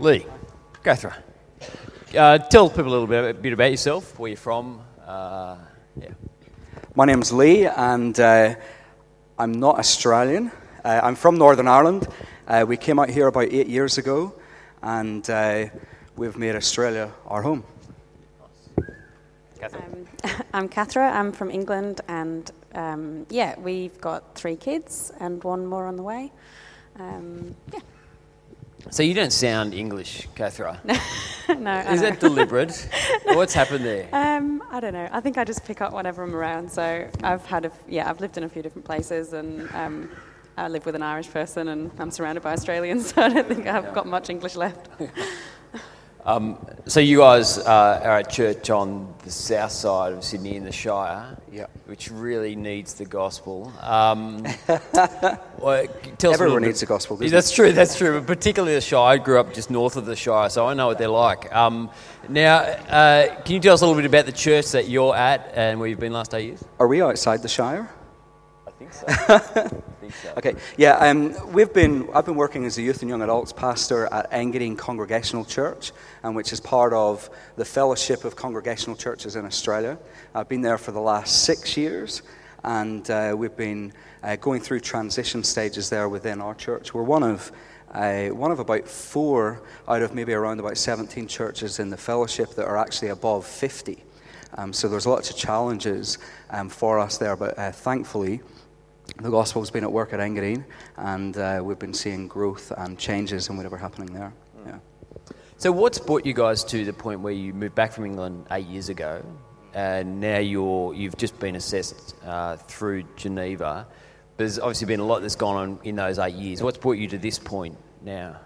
Lee, go through. Uh, tell people a little bit, a bit about yourself, where you're from. Uh, yeah. My name's Lee, and uh, I'm not Australian. Uh, I'm from Northern Ireland. Uh, we came out here about eight years ago, and uh, we've made Australia our home. Um, I'm Cathra. I'm from England, and um, yeah, we've got three kids and one more on the way. Um, yeah. So you don't sound English, Cathra. no, I Is that deliberate? What's happened there? Um, I don't know. I think I just pick up whenever I'm around. So I've had a, yeah, I've lived in a few different places, and um, I live with an Irish person, and I'm surrounded by Australians. So I don't think I've got much English left. Um, so you guys uh, are at church on the south side of Sydney in the Shire, Yeah. which really needs the gospel. Um, well, Everyone bit- needs the gospel, Yeah, that's true. That's true. But particularly the Shire. I grew up just north of the Shire, so I know what they're like. Um, now, uh, can you tell us a little bit about the church that you're at and where you've been last eight years? Are we outside the Shire? I think so. So. Okay, yeah, um, we've been, I've been working as a youth and young adults pastor at Engadine Congregational Church, um, which is part of the Fellowship of Congregational Churches in Australia. I've been there for the last six years, and uh, we've been uh, going through transition stages there within our church. We're one of uh, one of about four out of maybe around about 17 churches in the fellowship that are actually above 50. Um, so there's lots of challenges um, for us there, but uh, thankfully, the gospel's been at work at Engadine, and uh, we've been seeing growth and changes and whatever happening there. Yeah. So, what's brought you guys to the point where you moved back from England eight years ago, and now you're you've just been assessed uh, through Geneva? There's obviously been a lot that's gone on in those eight years. What's brought you to this point now?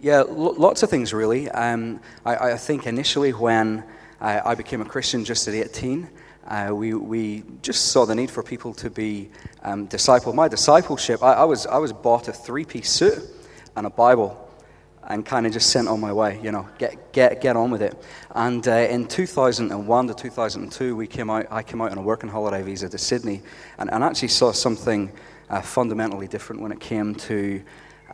Yeah, lo- lots of things really. Um, I, I think initially when uh, I became a Christian just at 18, uh, we, we just saw the need for people to be um, discipled. My discipleship, I, I, was, I was bought a three piece suit and a Bible and kind of just sent on my way, you know, get, get, get on with it. And uh, in 2001 to 2002, we came out, I came out on a working holiday visa to Sydney and, and actually saw something uh, fundamentally different when it came to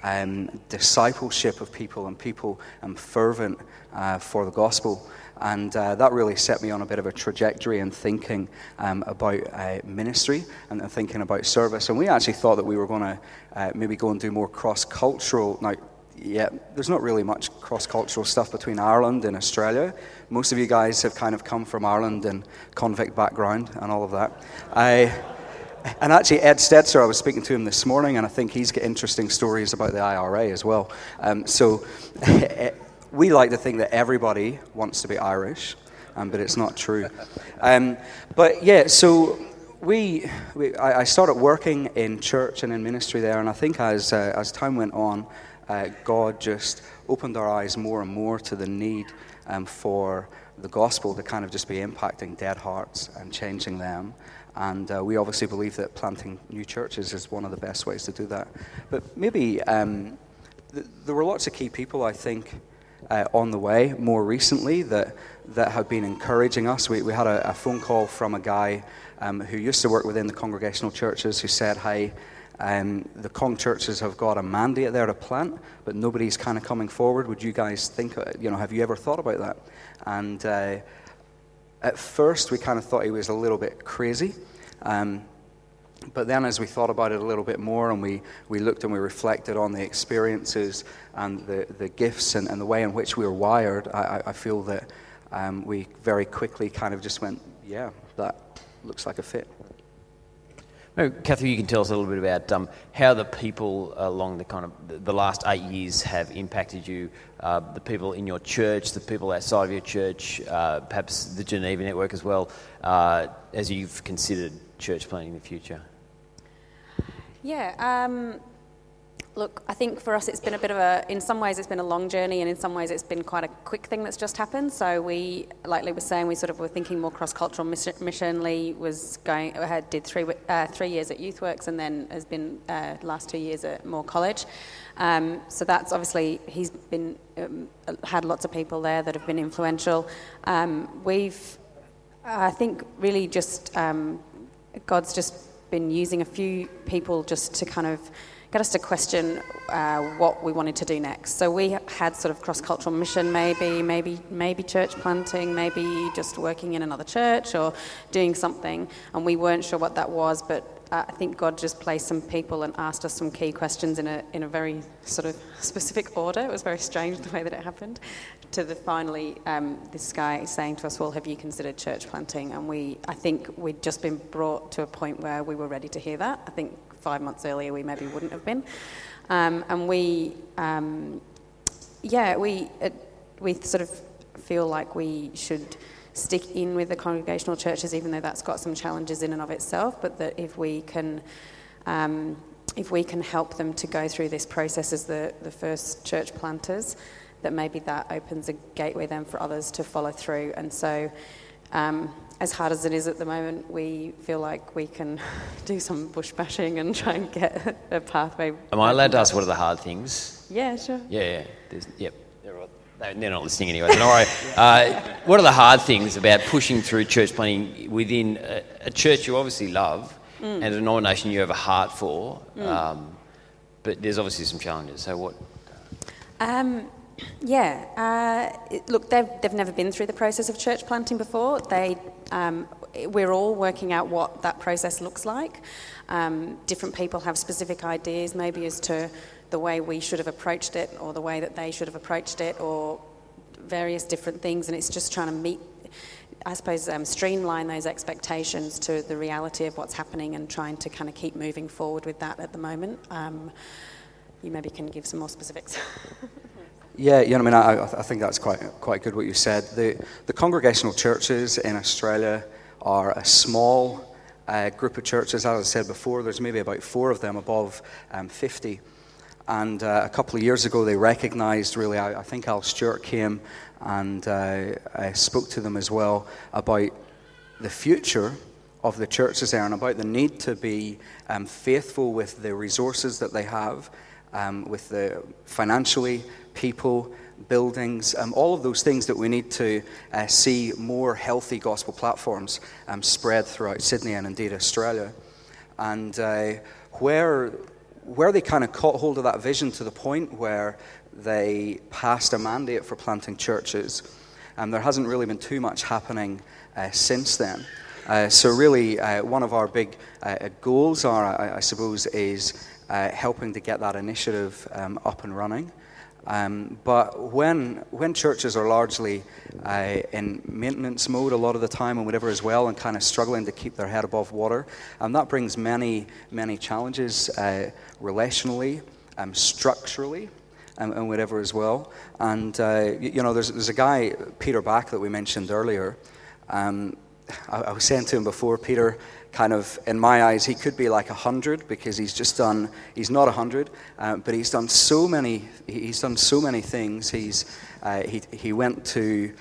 um, discipleship of people and people um, fervent uh, for the gospel. And uh, that really set me on a bit of a trajectory in thinking um, about uh, ministry and, thinking about service. And we actually thought that we were going to uh, maybe go and do more cross cultural. Now, yeah, there's not really much cross cultural stuff between Ireland and Australia. Most of you guys have kind of come from Ireland and convict background and all of that. I. And actually, Ed Stetzer, I was speaking to him this morning, and I think he's got interesting stories about the IRA as well. Um, so we like to think that everybody wants to be Irish, um, but it's not true. Um, but yeah, so we, we I, I, started working in church and in ministry there, and I think as, uh, as time went on, uh, God just opened our eyes more and more to the need um, for the gospel to kind of just be impacting dead hearts and changing them. And uh, we obviously believe that planting new churches is one of the best ways to do that. But maybe um, th- there were lots of key people, I think, uh, on the way more recently that, that have been encouraging us. We, we had a, a phone call from a guy um, who used to work within the congregational churches who said, Hey, um, the Cong churches have got a mandate there to plant, but nobody's kind of coming forward. Would you guys think, you know, have you ever thought about that? And uh, at first, we kind of thought he was a little bit crazy. Um, but then, as we thought about it a little bit more and we, we looked and we reflected on the experiences and the, the gifts and, and the way in which we were wired, I, I feel that um, we very quickly kind of just went, yeah, that looks like a fit. Maybe, Cathra, you can tell us a little bit about um, how the people along the kind of the last eight years have impacted you, uh, the people in your church, the people outside of your church, uh, perhaps the Geneva Network as well, uh, as you've considered church planting in the future. Yeah. Um, look, I think for us it's been a bit of a, in some ways it's been a long journey and in some ways it's been quite a quick thing that's just happened. So we, like Lee was saying, we sort of were thinking more cross-cultural mission. Lee was going, had, did three, uh, three years at YouthWorks and then has been uh, last two years at Moore College. Um, so that's obviously, he's been, um, had lots of people there that have been influential. Um, we've, I think really just, um, God's just been using a few people just to kind of get us to question uh, what we wanted to do next. So we had sort of cross-cultural mission, maybe, maybe, maybe church planting, maybe just working in another church or doing something, and we weren't sure what that was, but uh, I think God just placed some people and asked us some key questions in a, in a very sort of specific order. It was very strange the way that it happened. To the finally, um, this guy saying to us, "Well, have you considered church planting?" And we, I think, we'd just been brought to a point where we were ready to hear that. I think five months earlier we maybe wouldn't have been, um, and we, um, yeah, we, it, we sort of feel like we should stick in with the congregational churches, even though that's got some challenges in and of itself, but that if we can. Um, if we can help them to go through this process as the, the first church planters, that maybe that opens a gateway then for others to follow through. And so, um, as hard as it is at the moment, we feel like we can do some bush bashing and try and get a pathway. Am I allowed to ask what are the hard things? Yeah, sure. Yeah, yeah. There's, yep. They're, not listening anyway. Don't worry. Uh, what are the hard things about pushing through church planting within a, a church you obviously love mm. and a denomination you have a heart for? Mm. Um, but there's obviously some challenges. So what? Um, yeah, uh, look, they've, they've never been through the process of church planting before. They, um, we're all working out what that process looks like. Um, different people have specific ideas, maybe as to the way we should have approached it, or the way that they should have approached it, or various different things, and it's just trying to meet, I suppose, um, streamline those expectations to the reality of what's happening and trying to kind of keep moving forward with that at the moment. Um, you maybe can give some more specifics. Yeah, you know, I mean, I, I think that's quite quite good what you said. The the congregational churches in Australia are a small uh, group of churches. As I said before, there's maybe about four of them above um, 50. And uh, a couple of years ago, they recognised really. I, I, think Al Stewart came and uh, I spoke to them as well about the future of the churches there and about the need to be um, faithful with the resources that they have, um, with the financially people, buildings, um, all of those things that we need to uh, see more healthy gospel platforms um, spread throughout Sydney and indeed Australia. And uh, where, where they kind of caught hold of that vision to the point where they passed a mandate for planting churches, And there hasn't really been too much happening uh, since then. Uh, so, really, uh, one of our big uh, goals are, I, I, suppose, is uh, helping to get that initiative um, up and running. Um, but when, when churches are largely uh, in maintenance mode a lot of the time and whatever as well, and kind of struggling to keep their head above water, um, that brings many, many challenges uh, relationally, um, structurally, and, and, whatever as well. And, uh, you, you, know, there's, there's a guy, Peter Back, that we mentioned earlier. Um, I, was saying to him before, Peter, kind of, in my eyes, he could be like 100 because he's just done, he's not 100, uh, but he's done so many, he's done so many things. He's, uh, he, he went to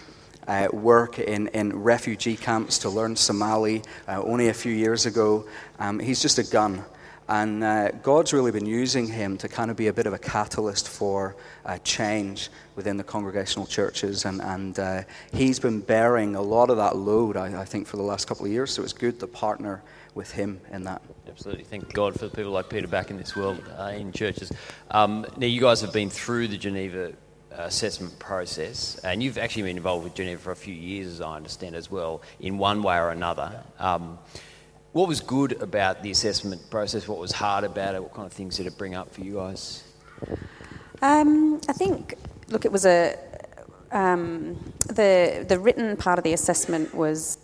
uh, work in, in refugee camps to learn Somali uh, only a few years ago. Um, he's just a gun. And uh, God's really been using him to kind of be a bit of a catalyst for uh, change within the congregational churches. And, and uh, he's been bearing a lot of that load, I, I, think, for the last couple of years. So it's good to partner with him in that. Absolutely. Thank God for people like Peter Back in this world uh, in churches. Um, now, you guys have been through the Geneva assessment process, and you've actually been involved with Geneva for a few years, as I understand, as well, in one way or another. Um, what was good about the assessment process? What was hard about it? What kind of things did it bring up for you guys? Um, I think, look, it was a um, the the written part of the assessment was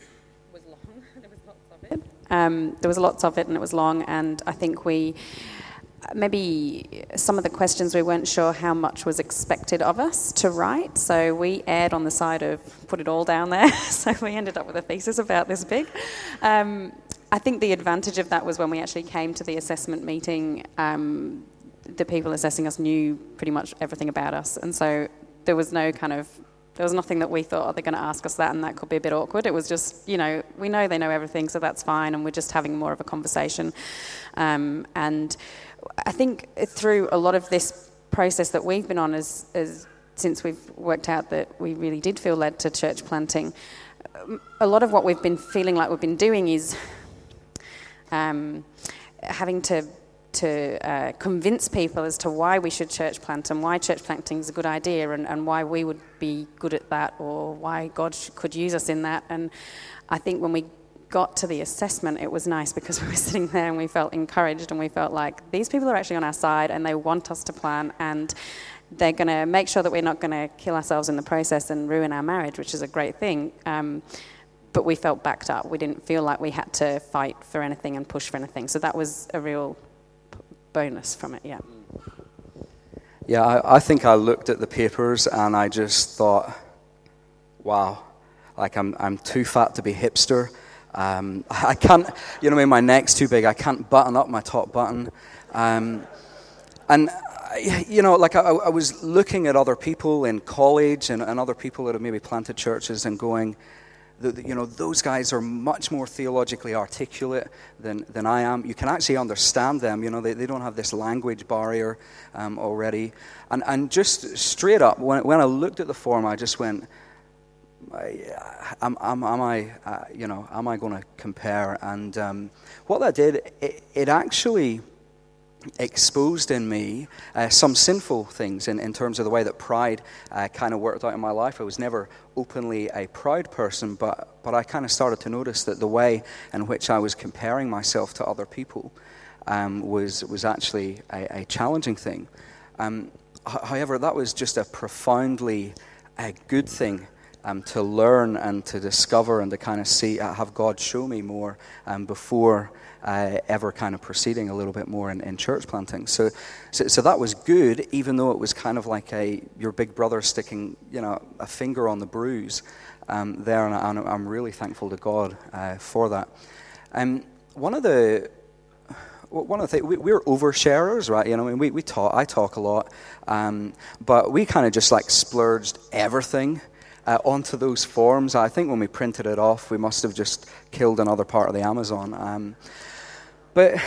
was long. there was lots of it. Um, there was lots of it, and it was long. And I think we maybe some of the questions we weren't sure how much was expected of us to write. So we aired on the side of put it all down there. so we ended up with a thesis about this big. Um, I think the advantage of that was when we actually came to the assessment meeting, um, the people assessing us knew pretty much everything about us. And so there was no kind of, there was nothing that we thought, oh, they're going to ask us that and that could be a bit awkward. It was just, you know, we know they know everything, so that's fine. And we're just having more of a conversation. Um, and I think through a lot of this process that we've been on as, as since we've worked out that we really did feel led to church planting, a lot of what we've been feeling like we've been doing is um, having to to uh, convince people as to why we should church plant and why church planting is a good idea and, and why we would be good at that or why God could use us in that. And I think when we got to the assessment, it was nice because we were sitting there and we felt encouraged and we felt like these people are actually on our side and they want us to plan and they're going to make sure that we're not going to kill ourselves in the process and ruin our marriage, which is a great thing. Um, but we felt backed up. We didn't feel like we had to fight for anything and push for anything. So that was a real bonus from it, yeah. Yeah, I, I think I looked at the papers and I just thought, wow, like I'm, I'm too fat to be hipster. Um, I can't, you know, I mean, my neck's too big. I can't button up my top button. Um, and, you know, like I, I, was looking at other people in college and, and other people that have maybe planted churches and going, the, you know, those guys are much more theologically articulate than, than I am. You can actually understand them. You know, they, they don't have this language barrier um, already. And, and just straight up, when, when I looked at the form, I just went, am, am, am I, uh, you know, am I going to compare? And um, what that did, it, it actually exposed in me uh, some sinful things in, in terms of the way that pride uh, kind of worked out in my life. I was never openly a proud person, but, but I kind of started to notice that the way in which I was comparing myself to other people um, was, was actually a, a challenging thing. Um, however, that was just a profoundly a good thing um, to learn and to discover and to kind of see, uh, have God show me more um, before uh, ever kind of proceeding a little bit more in, in church planting. So, so, so, that was good, even though it was kind of like a your big brother sticking, you know, a finger on the bruise um, there, and, I, I'm really thankful to God uh, for that. Um, one of the one of the things we, are oversharers, right? You know, I mean, we, we talk, I talk a lot, um, but we kind of just like splurged everything uh, onto those forms. I think when we printed it off, we must have just killed another part of the Amazon. Um, but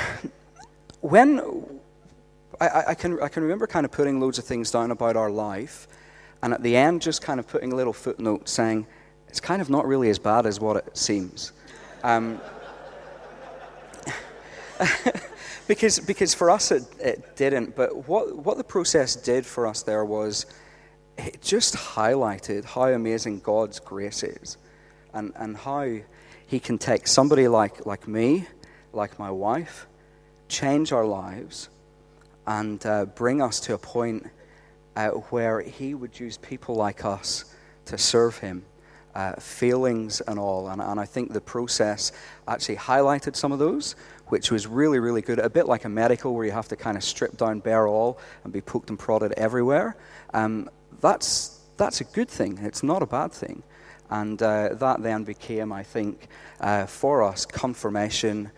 when I, I, can, I can remember kind of putting loads of things down about our life, and at the end, just kind of putting a little footnote saying, it's kind of not really as bad as what it seems. Um, because, because for us it, it didn't, but what, what the process did for us there was it just highlighted how amazing God's grace is and, and how He can take somebody like, like me like my wife, change our lives, and uh, bring us to a point uh, where He would use people like us to serve Him, uh, feelings and all. And, and I think the process actually highlighted some of those, which was really, really good. A bit like a medical where you have to kind of strip down bare all and be poked and prodded everywhere. Um, that's, that's a good thing, it's not a bad thing. And uh, that then became, I think, uh, for us, confirmation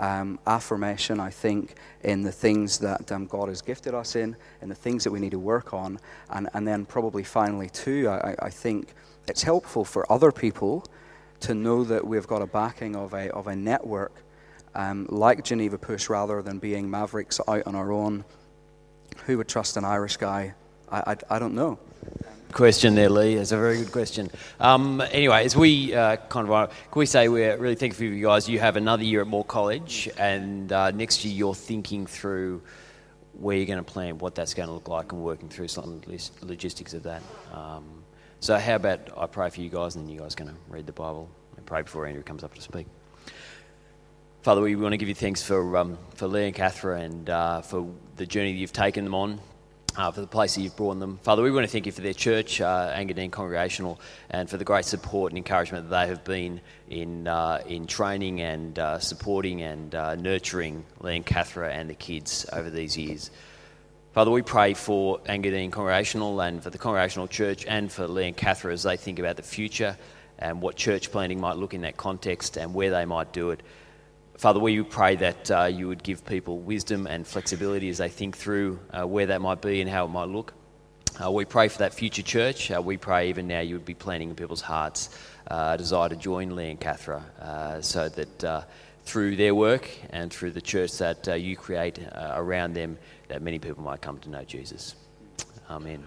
um, affirmation, I think, in the things that um, God has gifted us in, and the things that we need to work on. And, and then, probably finally, too, I, I think it's helpful for other people to know that we've got a backing of a, of a network um, like Geneva Push rather than being mavericks out on our own. Who would trust an Irish guy? I, I, I don't know question there, Lee. It's a very good question. Um, anyway, as we uh, kind of, uh, can we say we're really thankful for you guys. You have another year at Moore College, and uh, next year you're thinking through where you're going to plan, what that's going to look like, and working through some logistics of that. Um, so, how about I pray for you guys, and then you guys going to read the Bible and pray before Andrew comes up to speak. Father, we want to give you thanks for um, for Lee and Cathra and uh, for the journey that you've taken them on uh, for the place that you've brought them. Father, we want to thank you for their church, uh, Engadine Congregational, and for the great support and encouragement that they have been in, uh, in training and uh, supporting and uh, nurturing Lee and Cathra and the kids over these years. Father, we pray for Engadine Congregational and for the Congregational Church and for Lee and Cathra as they think about the future and what church planting might look in that context and where they might do it. Father, we pray that uh, you would give people wisdom and flexibility as they think through uh, where that might be and how it might look. Uh, we pray for that future church. Uh, we pray even now you would be planting in people's hearts uh, a desire to join Lee and Cathra uh, so that through their work and through the church that you create around them, that many people might come to know Jesus. Amen.